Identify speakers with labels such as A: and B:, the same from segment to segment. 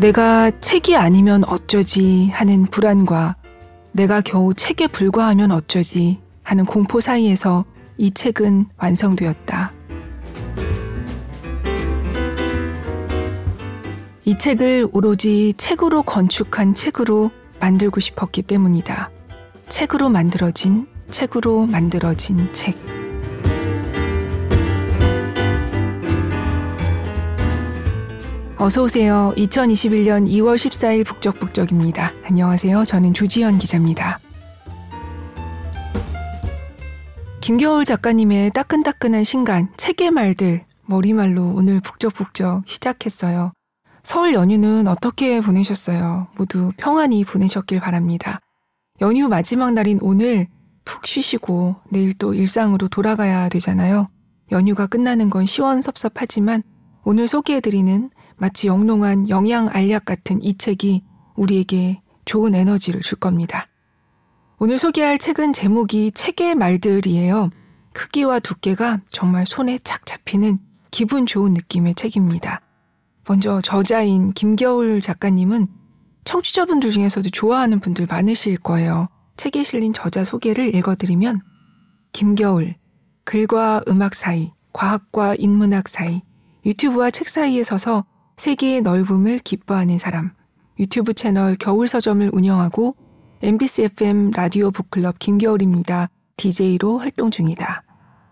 A: 내가 책이 아니면 어쩌지 하는 불안과 내가 겨우 책에 불과하면 어쩌지 하는 공포 사이에서 이 책은 완성되었다. 이 책을 오로지 책으로 건축한 책으로 만들고 싶었기 때문이다. 책으로 만들어진, 책으로 만들어진 책. 어서 오세요. 2021년 2월 14일 북적북적입니다. 안녕하세요. 저는 조지현 기자입니다. 김겨울 작가님의 따끈따끈한 신간 책의 말들 머리말로 오늘 북적북적 시작했어요. 설 연휴는 어떻게 보내셨어요? 모두 평안히 보내셨길 바랍니다. 연휴 마지막 날인 오늘 푹 쉬시고 내일 또 일상으로 돌아가야 되잖아요. 연휴가 끝나는 건 시원섭섭하지만 오늘 소개해드리는 마치 영롱한 영양 알약 같은 이 책이 우리에게 좋은 에너지를 줄 겁니다. 오늘 소개할 책은 제목이 책의 말들이에요. 크기와 두께가 정말 손에 착 잡히는 기분 좋은 느낌의 책입니다. 먼저 저자인 김겨울 작가님은 청취자분들 중에서도 좋아하는 분들 많으실 거예요. 책에 실린 저자 소개를 읽어드리면 김겨울, 글과 음악 사이, 과학과 인문학 사이, 유튜브와 책 사이에 서서 세계의 넓음을 기뻐하는 사람, 유튜브 채널 겨울 서점을 운영하고 MBC FM 라디오 북클럽 김겨울입니다. DJ로 활동 중이다.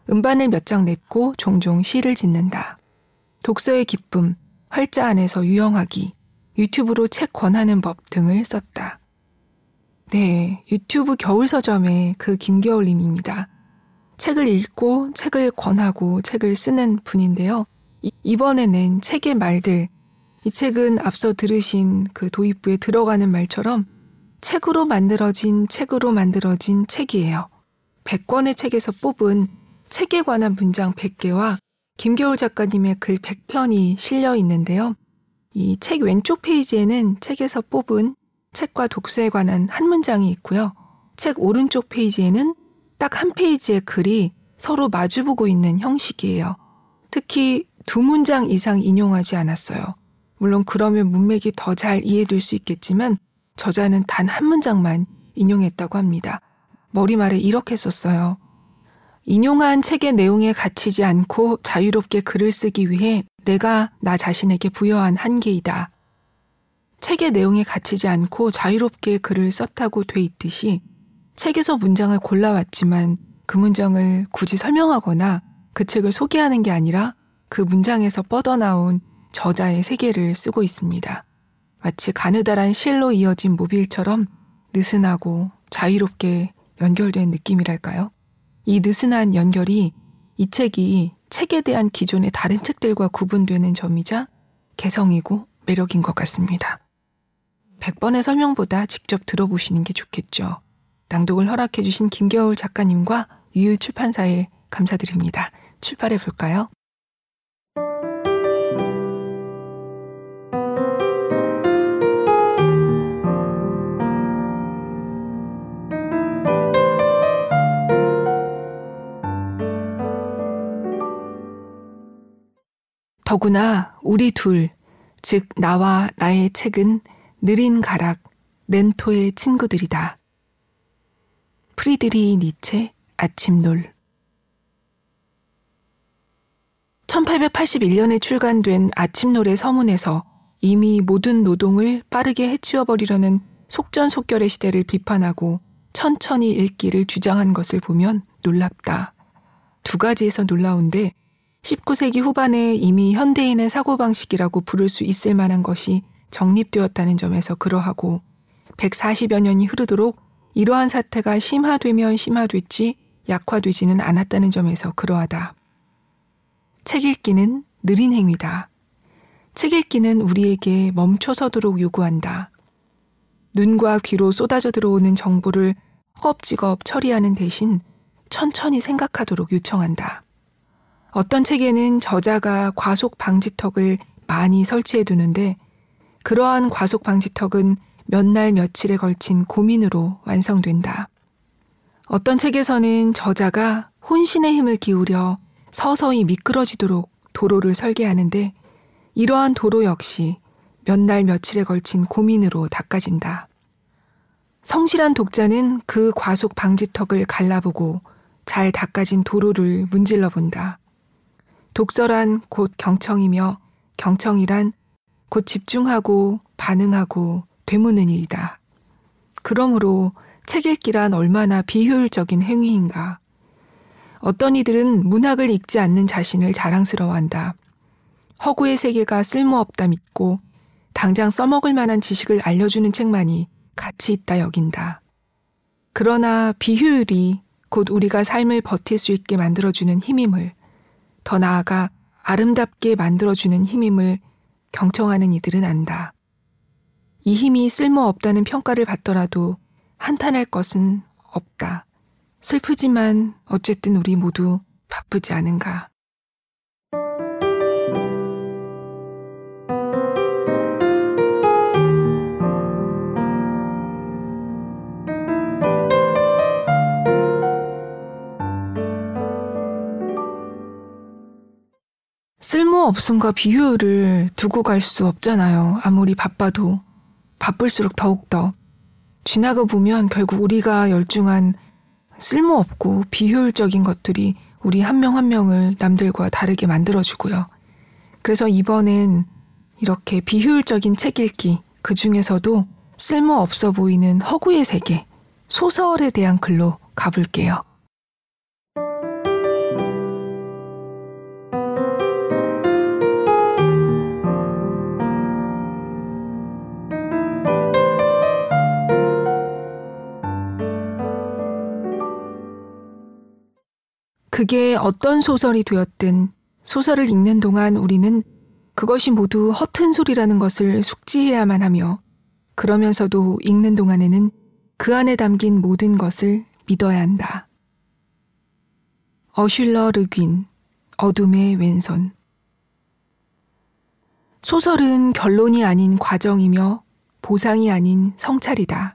A: 음반을 몇 장 냈고 종종 시를 짓는다. 독서의 기쁨, 활자 안에서 유영하기, 유튜브로 책 권하는 법 등을 썼다. 네, 유튜브 겨울 서점의 그 김겨울님입니다. 책을 읽고 책을 권하고 책을 쓰는 분인데요. 이번에 낸 책의 말들, 이 책은 앞서 들으신 그 도입부에 들어가는 말처럼 책으로 만들어진 책으로 만들어진 책이에요. 100권의 책에서 뽑은 책에 관한 문장 100개와 김겨울 작가님의 글 100편이 실려 있는데요. 이 책 왼쪽 페이지에는 책에서 뽑은 책과 독서에 관한 한 문장이 있고요. 책 오른쪽 페이지에는 딱 한 페이지의 글이 서로 마주보고 있는 형식이에요. 특히 두 문장 이상 인용하지 않았어요. 물론 그러면 문맥이 더 잘 이해될 수 있겠지만 저자는 단 한 문장만 인용했다고 합니다. 머리말에 이렇게 썼어요. 인용한 책의 내용에 갇히지 않고 자유롭게 글을 쓰기 위해 내가 나 자신에게 부여한 한계이다. 책의 내용에 갇히지 않고 자유롭게 글을 썼다고 돼 있듯이 책에서 문장을 골라왔지만 그 문장을 굳이 설명하거나 그 책을 소개하는 게 아니라 그 문장에서 뻗어나온 저자의 세계를 쓰고 있습니다. 마치 가느다란 실로 이어진 모빌처럼 느슨하고 자유롭게 연결된 느낌이랄까요? 이 느슨한 연결이 이 책이 책에 대한 기존의 다른 책들과 구분되는 점이자 개성이고 매력인 것 같습니다. 100번의 설명보다 직접 들어보시는 게 좋겠죠. 낭독을 허락해주신 김겨울 작가님과 유유 출판사에 감사드립니다. 출발해 볼까요? 더구나 우리 둘, 즉 나와 나의 책은 느린 가락, 렌토의 친구들이다. 프리드리 니체 아침놀 1881년에 출간된 아침놀의 서문에서 이미 모든 노동을 빠르게 해치워버리려는 속전속결의 시대를 비판하고 천천히 읽기를 주장한 것을 보면 놀랍다. 두 가지에서 놀라운데 19세기 후반에 이미 현대인의 사고방식이라고 부를 수 있을 만한 것이 정립되었다는 점에서 그러하고 140여 년이 흐르도록 이러한 사태가 심화되면 심화됐지 약화되지는 않았다는 점에서 그러하다. 책 읽기는 느린 행위다. 책 읽기는 우리에게 멈춰서도록 요구한다. 눈과 귀로 쏟아져 들어오는 정보를 허겁지겁 처리하는 대신 천천히 생각하도록 요청한다. 어떤 책에는 저자가 과속 방지턱을 많이 설치해 두는데 그러한 과속 방지턱은 몇 날 며칠에 걸친 고민으로 완성된다. 어떤 책에서는 저자가 혼신의 힘을 기울여 서서히 미끄러지도록 도로를 설계하는데 이러한 도로 역시 몇 날 며칠에 걸친 고민으로 닦아진다. 성실한 독자는 그 과속 방지턱을 갈라보고 잘 닦아진 도로를 문질러 본다. 독서란 곧 경청이며 경청이란 곧 집중하고 반응하고 되무는 일이다. 그러므로 책 읽기란 얼마나 비효율적인 행위인가. 어떤 이들은 문학을 읽지 않는 자신을 자랑스러워한다. 허구의 세계가 쓸모없다 믿고 당장 써먹을 만한 지식을 알려주는 책만이 가치 있다 여긴다. 그러나 비효율이 곧 우리가 삶을 버틸 수 있게 만들어주는 힘임을, 더 나아가 아름답게 만들어주는 힘임을 경청하는 이들은 안다. 이 힘이 쓸모없다는 평가를 받더라도 한탄할 것은 없다. 슬프지만 어쨌든 우리 모두 바쁘지 않은가. 쓸모없음과 비효율을 두고 갈 수 없잖아요. 아무리 바빠도. 바쁠수록 더욱더. 지나가 보면 결국 우리가 열중한 쓸모없고 비효율적인 것들이 우리 한 명한 한 명을 남들과 다르게 만들어주고요. 그래서 이번엔 이렇게 비효율적인 책 읽기, 그 중에서도 쓸모없어 보이는 허구의 세계, 소설에 대한 글로 가볼게요. 그게 어떤 소설이 되었든 소설을 읽는 동안 우리는 그것이 모두 허튼 소리라는 것을 숙지해야만 하며 그러면서도 읽는 동안에는 그 안에 담긴 모든 것을 믿어야 한다. 어슐러 르귄, 어둠의 왼손. 소설은 결론이 아닌 과정이며 보상이 아닌 성찰이다.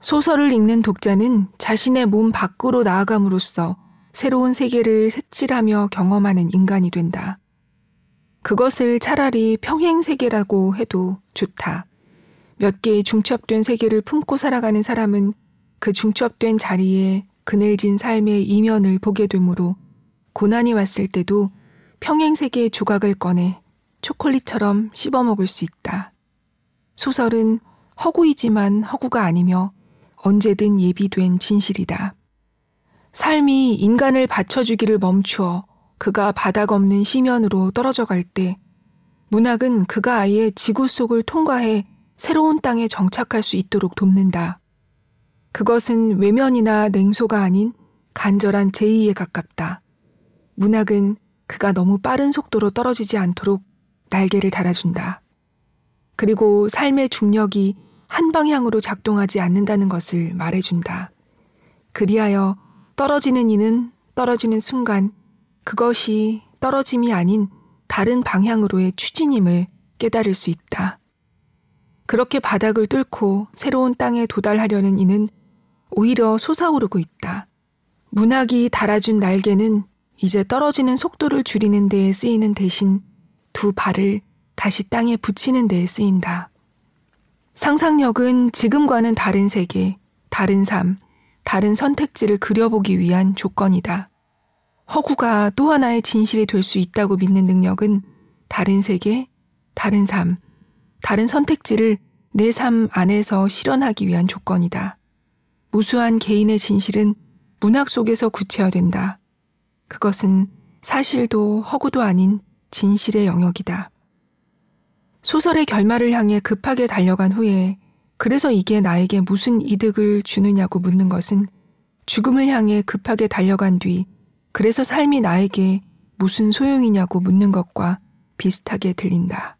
A: 소설을 읽는 독자는 자신의 몸 밖으로 나아감으로써 새로운 세계를 색칠하며 경험하는 인간이 된다. 그것을 차라리 평행 세계라고 해도 좋다. 몇 개의 중첩된 세계를 품고 살아가는 사람은 그 중첩된 자리에 그늘진 삶의 이면을 보게 되므로 고난이 왔을 때도 평행 세계의 조각을 꺼내 초콜릿처럼 씹어 먹을 수 있다. 소설은 허구이지만 허구가 아니며 언제든 예비된 진실이다. 삶이 인간을 받쳐주기를 멈추어 그가 바닥 없는 시면으로 떨어져 갈 때 문학은 그가 아예 지구 속을 통과해 새로운 땅에 정착할 수 있도록 돕는다. 그것은 외면이나 냉소가 아닌 간절한 제의에 가깝다. 문학은 그가 너무 빠른 속도로 떨어지지 않도록 날개를 달아준다. 그리고 삶의 중력이 한 방향으로 작동하지 않는다는 것을 말해준다. 그리하여 떨어지는 이는 떨어지는 순간 그것이 떨어짐이 아닌 다른 방향으로의 추진임을 깨달을 수 있다. 그렇게 바닥을 뚫고 새로운 땅에 도달하려는 이는 오히려 솟아오르고 있다. 문학이 달아준 날개는 이제 떨어지는 속도를 줄이는 데에 쓰이는 대신 두 발을 다시 땅에 붙이는 데에 쓰인다. 상상력은 지금과는 다른 세계, 다른 삶, 다른 선택지를 그려보기 위한 조건이다. 허구가 또 하나의 진실이 될 수 있다고 믿는 능력은 다른 세계, 다른 삶, 다른 선택지를 내 삶 안에서 실현하기 위한 조건이다. 무수한 개인의 진실은 문학 속에서 구체화된다. 그것은 사실도 허구도 아닌 진실의 영역이다. 소설의 결말을 향해 급하게 달려간 후에 그래서 이게 나에게 무슨 이득을 주느냐고 묻는 것은 죽음을 향해 급하게 달려간 뒤 그래서 삶이 나에게 무슨 소용이냐고 묻는 것과 비슷하게 들린다.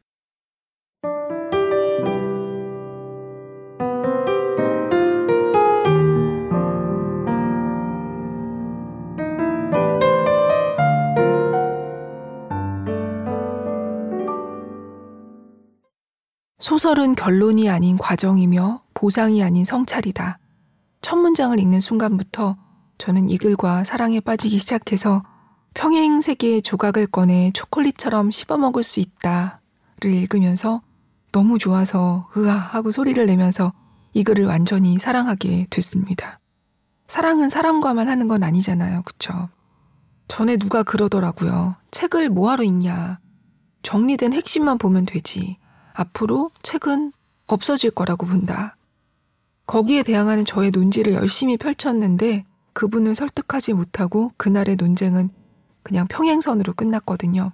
A: 소설은 결론이 아닌 과정이며 보상이 아닌 성찰이다. 첫 문장을 읽는 순간부터 저는 이 글과 사랑에 빠지기 시작해서 평행 세계의 조각을 꺼내 초콜릿처럼 씹어 먹을 수 있다를 읽으면서 너무 좋아서 으아 하고 소리를 내면서 이 글을 완전히 사랑하게 됐습니다. 사랑은 사람과만 하는 건 아니잖아요. 그쵸? 전에 누가 그러더라고요. 책을 뭐하러 읽냐. 정리된 핵심만 보면 되지. 앞으로 책은 없어질 거라고 본다. 거기에 대항하는 저의 논지를 열심히 펼쳤는데 그분을 설득하지 못하고 그날의 논쟁은 그냥 평행선으로 끝났거든요.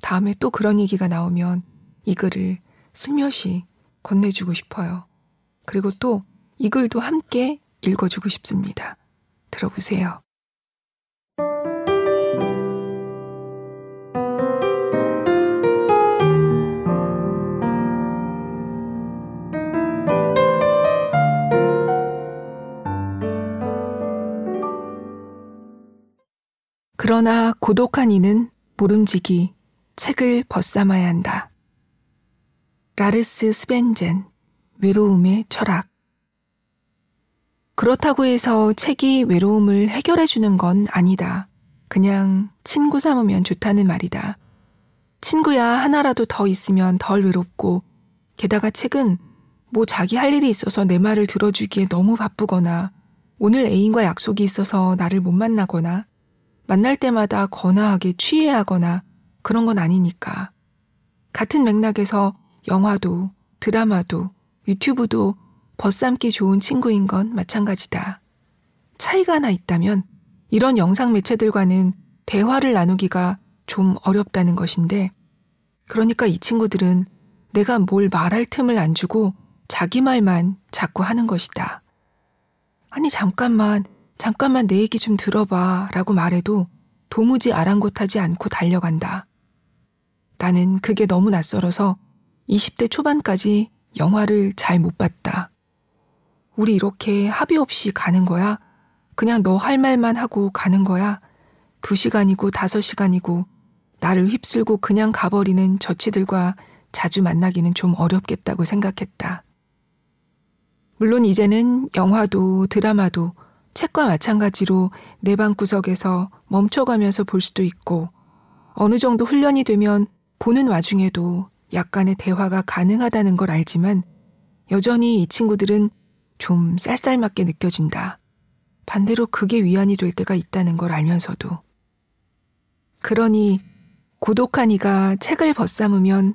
A: 다음에 또 그런 얘기가 나오면 이 글을 슬며시 건네주고 싶어요. 그리고 또 이 글도 함께 읽어주고 싶습니다. 들어보세요. 그러나 고독한 이는 모름지기 책을 벗삼아야 한다. 라르스 스벤젠 외로움의 철학 그렇다고 해서 책이 외로움을 해결해 주는 건 아니다. 그냥 친구 삼으면 좋다는 말이다. 친구야 하나라도 더 있으면 덜 외롭고 게다가 책은 뭐 자기 할 일이 있어서 내 말을 들어주기에 너무 바쁘거나 오늘 애인과 약속이 있어서 나를 못 만나거나 만날 때마다 거나하게 취해하거나 그런 건 아니니까. 같은 맥락에서 영화도 드라마도 유튜브도 벗삼기 좋은 친구인 건 마찬가지다. 차이가 하나 있다면 이런 영상 매체들과는 대화를 나누기가 좀 어렵다는 것인데, 그러니까 이 친구들은 내가 뭘 말할 틈을 안 주고 자기 말만 자꾸 하는 것이다. 아니, 잠깐만, 잠깐만 내 얘기 좀 들어봐 라고 말해도 도무지 아랑곳하지 않고 달려간다. 나는 그게 너무 낯설어서 20대 초반까지 영화를 잘 못 봤다. 우리 이렇게 합의 없이 가는 거야? 그냥 너 할 말만 하고 가는 거야? 두 시간이고 다섯 시간이고 나를 휩쓸고 그냥 가버리는 저치들과 자주 만나기는 좀 어렵겠다고 생각했다. 물론 이제는 영화도 드라마도 책과 마찬가지로 내 방 구석에서 멈춰가면서 볼 수도 있고 어느 정도 훈련이 되면 보는 와중에도 약간의 대화가 가능하다는 걸 알지만 여전히 이 친구들은 좀 쌀쌀맞게 느껴진다. 반대로 그게 위안이 될 때가 있다는 걸 알면서도. 그러니 고독한 이가 책을 벗삼으면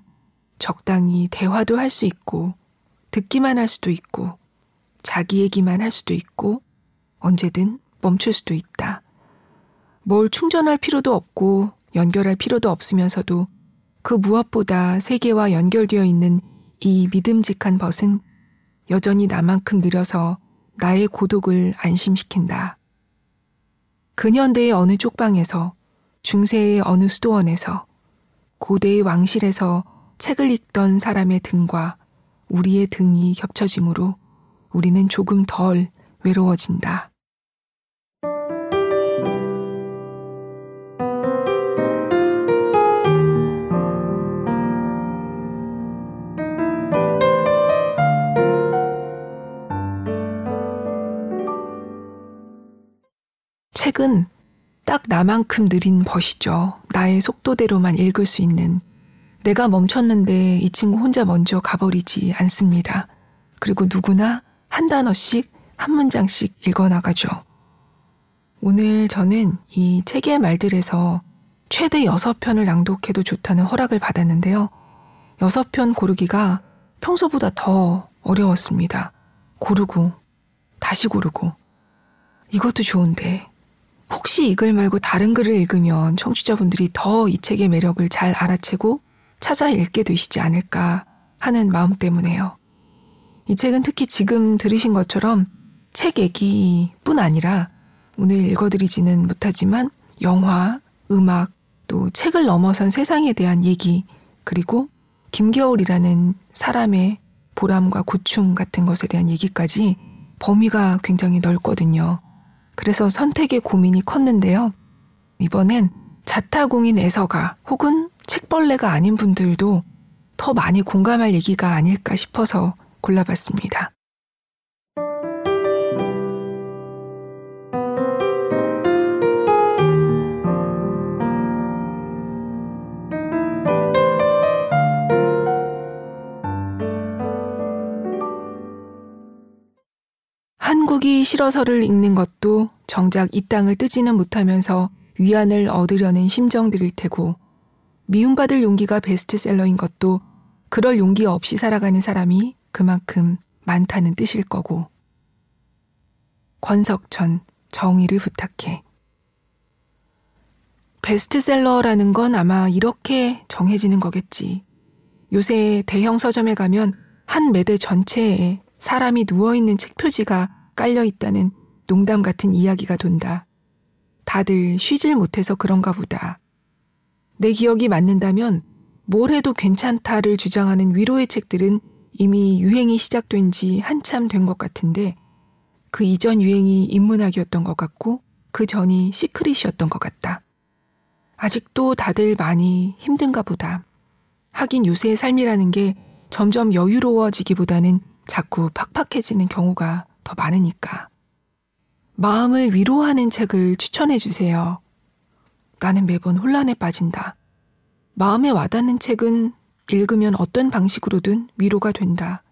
A: 적당히 대화도 할 수 있고 듣기만 할 수도 있고 자기 얘기만 할 수도 있고 언제든 멈출 수도 있다. 뭘 충전할 필요도 없고 연결할 필요도 없으면서도 그 무엇보다 세계와 연결되어 있는 이 믿음직한 벗은 여전히 나만큼 느려서 나의 고독을 안심시킨다. 근현대의 어느 쪽방에서 중세의 어느 수도원에서 고대의 왕실에서 책을 읽던 사람의 등과 우리의 등이 겹쳐지므로 우리는 조금 덜 외로워진다. 책은 딱 나만큼 느린 벗이죠. 나의 속도대로만 읽을 수 있는. 내가 멈췄는데 이 친구 혼자 먼저 가버리지 않습니다. 그리고 누구나 한 단어씩 한 문장씩 읽어나가죠. 오늘 저는 이 책의 말들에서 최대 6편을 낭독해도 좋다는 허락을 받았는데요. 6편 고르기가 평소보다 더 어려웠습니다. 고르고, 다시 고르고. 이것도 좋은데, 혹시 이 글 말고 다른 글을 읽으면 청취자분들이 더 이 책의 매력을 잘 알아채고 찾아 읽게 되시지 않을까 하는 마음 때문에요. 이 책은 특히 지금 들으신 것처럼 책 얘기뿐 아니라 오늘 읽어드리지는 못하지만 영화, 음악, 또 책을 넘어선 세상에 대한 얘기, 그리고 김겨울이라는 사람의 보람과 고충 같은 것에 대한 얘기까지 범위가 굉장히 넓거든요. 그래서 선택의 고민이 컸는데요. 이번엔 자타공인 애서가 혹은 책벌레가 아닌 분들도 더 많이 공감할 얘기가 아닐까 싶어서 골라봤습니다. 보기 싫어서를 읽는 것도 정작 이 땅을 뜨지는 못하면서 위안을 얻으려는 심정들일 테고 미움받을 용기가 베스트셀러인 것도 그럴 용기 없이 살아가는 사람이 그만큼 많다는 뜻일 거고. 권석천, 정의를 부탁해. 베스트셀러라는 건 아마 이렇게 정해지는 거겠지. 요새 대형 서점에 가면 한 매대 전체에 사람이 누워있는 책 표지가 깔려 있다는 농담 같은 이야기가 돈다. 다들 쉬질 못해서 그런가 보다. 내 기억이 맞는다면 뭘 해도 괜찮다를 주장하는 위로의 책들은 이미 유행이 시작된 지 한참 된 것 같은데 그 이전 유행이 인문학이었던 것 같고 그 전이 시크릿이었던 것 같다. 아직도 다들 많이 힘든가 보다. 하긴 요새의 삶이라는 게 점점 여유로워지기보다는 자꾸 팍팍해지는 경우가 더 많으니까. 마음을 위로하는 책을 추천해 주세요. 나는 매번 혼란에 빠진다. 마음에 와닿는 책은 읽으면 어떤 방식으로든 위로가 된다.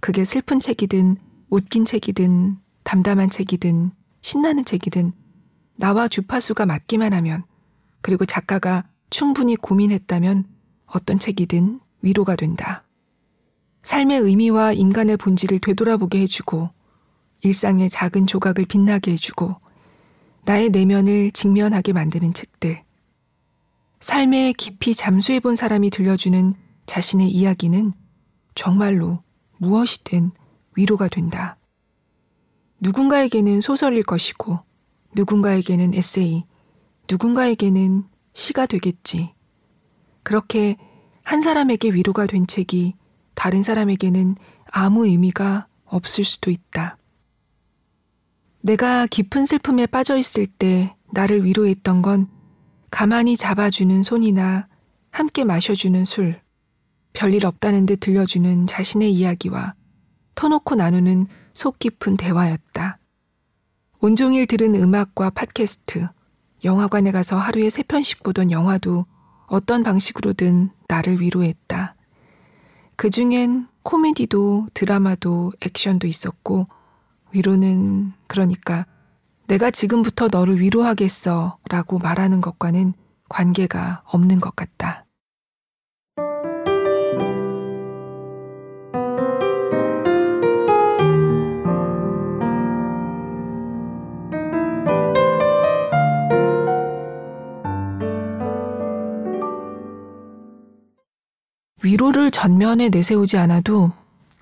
A: 그게 슬픈 책이든, 웃긴 책이든, 담담한 책이든, 신나는 책이든, 나와 주파수가 맞기만 하면, 그리고 작가가 충분히 고민했다면 어떤 책이든 위로가 된다. 삶의 의미와 인간의 본질을 되돌아보게 해주고, 일상의 작은 조각을 빛나게 해주고, 나의 내면을 직면하게 만드는 책들. 삶에 깊이 잠수해 본 사람이 들려주는 자신의 이야기는 정말로 무엇이든 위로가 된다. 누군가에게는 소설일 것이고, 누군가에게는 에세이, 누군가에게는 시가 되겠지. 그렇게 한 사람에게 위로가 된 책이 다른 사람에게는 아무 의미가 없을 수도 있다. 내가 깊은 슬픔에 빠져 있을 때 나를 위로했던 건 가만히 잡아주는 손이나 함께 마셔주는 술, 별일 없다는 듯 들려주는 자신의 이야기와 터놓고 나누는 속 깊은 대화였다. 온종일 들은 음악과 팟캐스트, 영화관에 가서 하루에 세 편씩 보던 영화도 어떤 방식으로든 나를 위로했다. 그 중엔 코미디도 드라마도 액션도 있었고, 위로는 그러니까 내가 지금부터 너를 위로하겠어 라고 말하는 것과는 관계가 없는 것 같다. 위로를 전면에 내세우지 않아도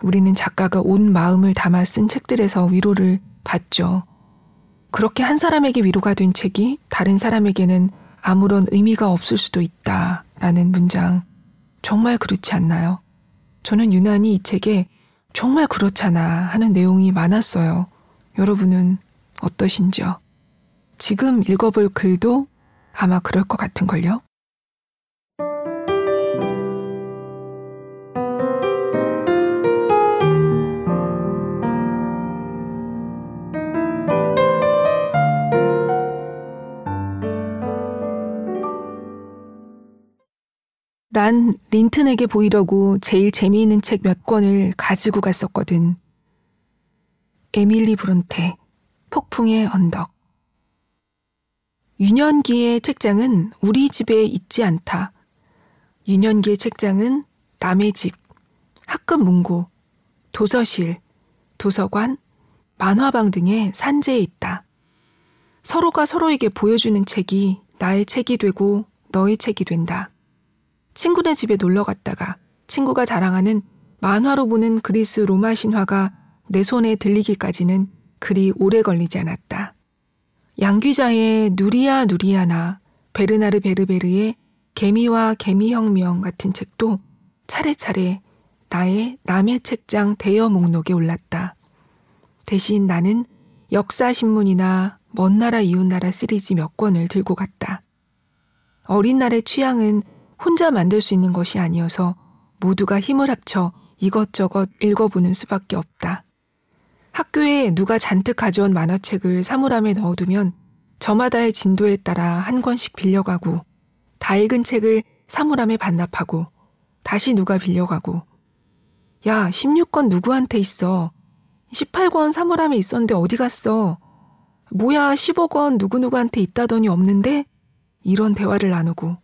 A: 우리는 작가가 온 마음을 담아 쓴 책들에서 위로를 받죠. 그렇게 한 사람에게 위로가 된 책이 다른 사람에게는 아무런 의미가 없을 수도 있다. 라는 문장. 정말 그렇지 않나요? 저는 유난히 이 책에 정말 그렇잖아 하는 내용이 많았어요. 여러분은 어떠신지요? 지금 읽어볼 글도 아마 그럴 것 같은걸요? 난 린튼에게 보이려고 제일 재미있는 책 몇 권을 가지고 갔었거든. 에밀리 브론테, 폭풍의 언덕. 유년기의 책장은 우리 집에 있지 않다. 유년기의 책장은 남의 집, 학급 문고, 도서실, 도서관, 만화방 등의 산재에 있다. 서로가 서로에게 보여주는 책이 나의 책이 되고 너의 책이 된다. 친구네 집에 놀러 갔다가 친구가 자랑하는 만화로 보는 그리스 로마 신화가 내 손에 들리기까지는 그리 오래 걸리지 않았다. 양귀자의 누리야 누리야나 베르나르 베르베르의 개미와 개미혁명 같은 책도 차례차례 나의 남의 책장 대여 목록에 올랐다. 대신 나는 역사신문이나 먼 나라 이웃 나라 시리즈 몇 권을 들고 갔다. 어린 날의 취향은 혼자 만들 수 있는 것이 아니어서 모두가 힘을 합쳐 이것저것 읽어보는 수밖에 없다. 학교에 누가 잔뜩 가져온 만화책을 사물함에 넣어두면 저마다의 진도에 따라 한 권씩 빌려가고 다 읽은 책을 사물함에 반납하고 다시 누가 빌려가고 야 16권 누구한테 있어 18권 사물함에 있었는데 어디 갔어? 뭐야, 10억 원 누구누구한테 있다더니 없는데? 이런 대화를 나누고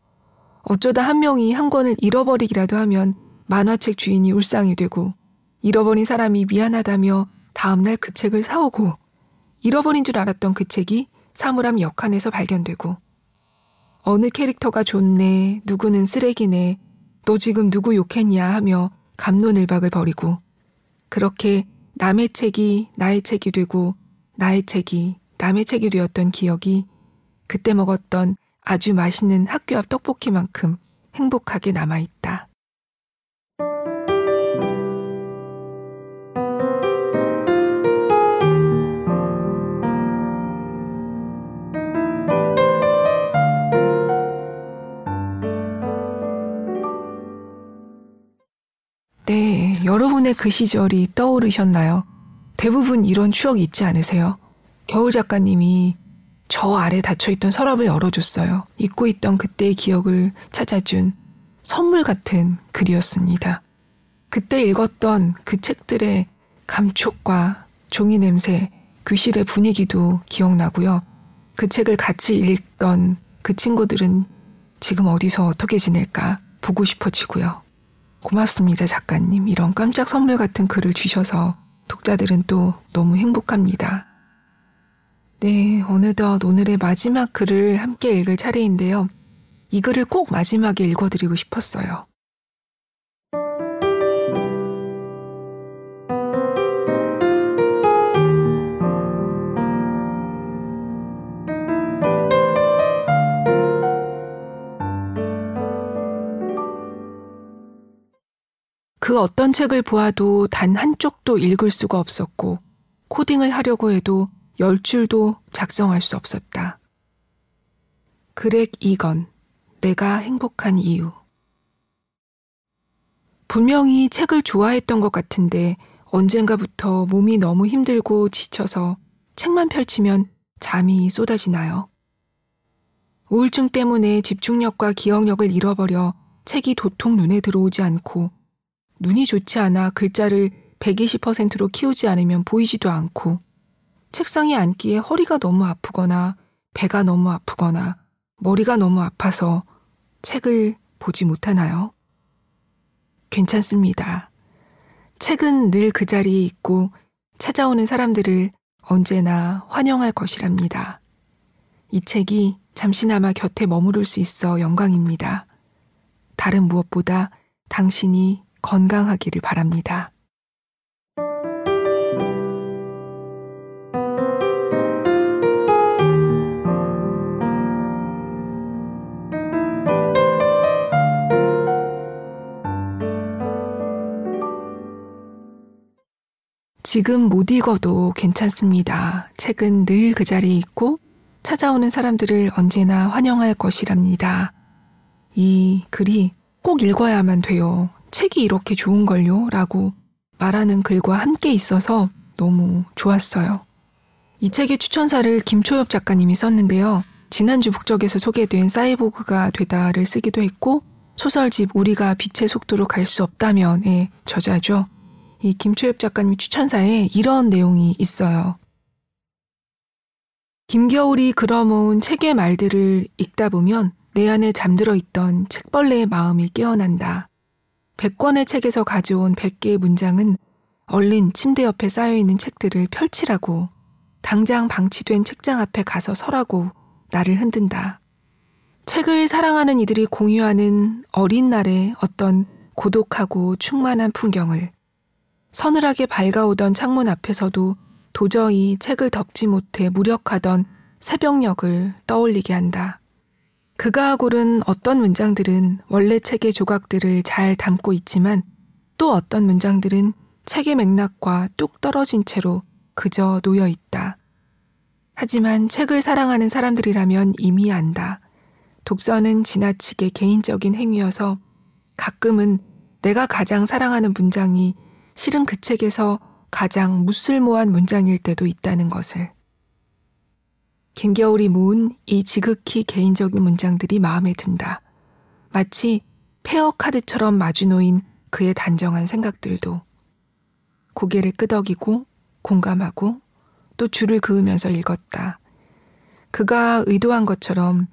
A: 어쩌다 한 명이 한 권을 잃어버리기라도 하면 만화책 주인이 울상이 되고 잃어버린 사람이 미안하다며 다음날 그 책을 사오고 잃어버린 줄 알았던 그 책이 사물함 역한에서 발견되고 어느 캐릭터가 좋네, 누구는 쓰레기네, 너 지금 누구 욕했냐 하며 감론을박을 벌이고 그렇게 남의 책이 나의 책이 되고 나의 책이 남의 책이 되었던 기억이 그때 먹었던 아주 맛있는 학교 앞 떡볶이만큼 행복하게 남아있다. 네, 여러분의 그 시절이 떠오르셨나요? 대부분 이런 추억이 있지 않으세요? 겨울 작가님이 저 아래 닫혀있던 서랍을 열어줬어요. 잊고 있던 그때의 기억을 찾아준 선물 같은 글이었습니다. 그때 읽었던 그 책들의 감촉과 종이 냄새, 교실의 분위기도 기억나고요. 그 책을 같이 읽던 그 친구들은 지금 어디서 어떻게 지낼까 보고 싶어지고요. 고맙습니다, 작가님. 이런 깜짝 선물 같은 글을 주셔서 독자들은 또 너무 행복합니다. 네, 어느덧 오늘의 마지막 글을 함께 읽을 차례인데요. 이 글을 꼭 마지막에 읽어드리고 싶었어요. 그 어떤 책을 보아도 단 한쪽도 읽을 수가 없었고, 코딩을 하려고 해도 열 줄도 작성할 수 없었다. 그렉 이건, 내가 행복한 이유. 분명히 책을 좋아했던 것 같은데 언젠가부터 몸이 너무 힘들고 지쳐서 책만 펼치면 잠이 쏟아지나요? 우울증 때문에 집중력과 기억력을 잃어버려 책이 도통 눈에 들어오지 않고 눈이 좋지 않아 글자를 120%로 키우지 않으면 보이지도 않고 책상에 앉기에 허리가 너무 아프거나 배가 너무 아프거나 머리가 너무 아파서 책을 보지 못하나요? 괜찮습니다. 책은 늘 그 자리에 있고 찾아오는 사람들을 언제나 환영할 것이랍니다. 이 책이 잠시나마 곁에 머무를 수 있어 영광입니다. 다른 무엇보다 당신이 건강하기를 바랍니다. 지금 못 읽어도 괜찮습니다. 책은 늘 그 자리에 있고 찾아오는 사람들을 언제나 환영할 것이랍니다. 이 글이 꼭 읽어야만 돼요. 책이 이렇게 좋은걸요? 라고 말하는 글과 함께 있어서 너무 좋았어요. 이 책의 추천사를 김초엽 작가님이 썼는데요. 지난주 북적에서 소개된 사이보그가 되다를 쓰기도 했고 소설집 우리가 빛의 속도로 갈 수 없다면의 저자죠. 이 김초엽 작가님 추천사에 이런 내용이 있어요. 김겨울이 걸어모은 책의 말들을 읽다 보면 내 안에 잠들어 있던 책벌레의 마음이 깨어난다. 100권의 책에서 가져온 100개의 문장은 얼른 침대 옆에 쌓여있는 책들을 펼치라고 당장 방치된 책장 앞에 가서 서라고 나를 흔든다. 책을 사랑하는 이들이 공유하는 어린 날의 어떤 고독하고 충만한 풍경을 서늘하게 밝아오던 창문 앞에서도 도저히 책을 덮지 못해 무력하던 새벽녘을 떠올리게 한다. 그가 고른 어떤 문장들은 원래 책의 조각들을 잘 담고 있지만 또 어떤 문장들은 책의 맥락과 뚝 떨어진 채로 그저 놓여 있다. 하지만 책을 사랑하는 사람들이라면 이미 안다. 독서는 지나치게 개인적인 행위여서 가끔은 내가 가장 사랑하는 문장이 실은 그 책에서 가장 무쓸모한 문장일 때도 있다는 것을. 김겨울이 모은 이 지극히 개인적인 문장들이 마음에 든다. 마치 페어 카드처럼 마주 놓인 그의 단정한 생각들도 고개를 끄덕이고 공감하고 또 줄을 그으면서 읽었다. 그가 의도한 것처럼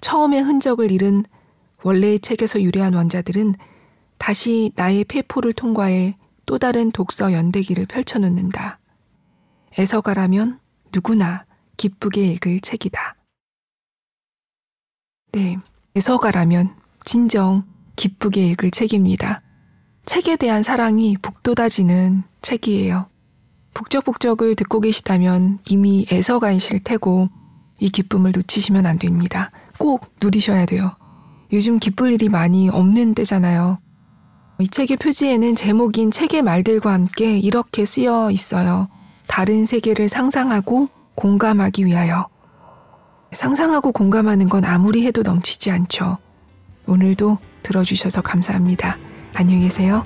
A: 처음의 흔적을 잃은 원래의 책에서 유래한 원자들은 다시 나의 폐포를 통과해 또 다른 독서 연대기를 펼쳐놓는다. 애서가라면 누구나 기쁘게 읽을 책이다. 네, 애서가라면 진정 기쁘게 읽을 책입니다. 책에 대한 사랑이 북돋아지는 책이에요. 북적북적을 듣고 계시다면 이미 애서가이실 테고 이 기쁨을 놓치시면 안 됩니다. 꼭 누리셔야 돼요. 요즘 기쁠 일이 많이 없는 때잖아요. 이 책의 표지에는 제목인 책의 말들과 함께 이렇게 쓰여 있어요. 다른 세계를 상상하고 공감하기 위하여. 상상하고 공감하는 건 아무리 해도 넘치지 않죠. 오늘도 들어주셔서 감사합니다. 안녕히 계세요.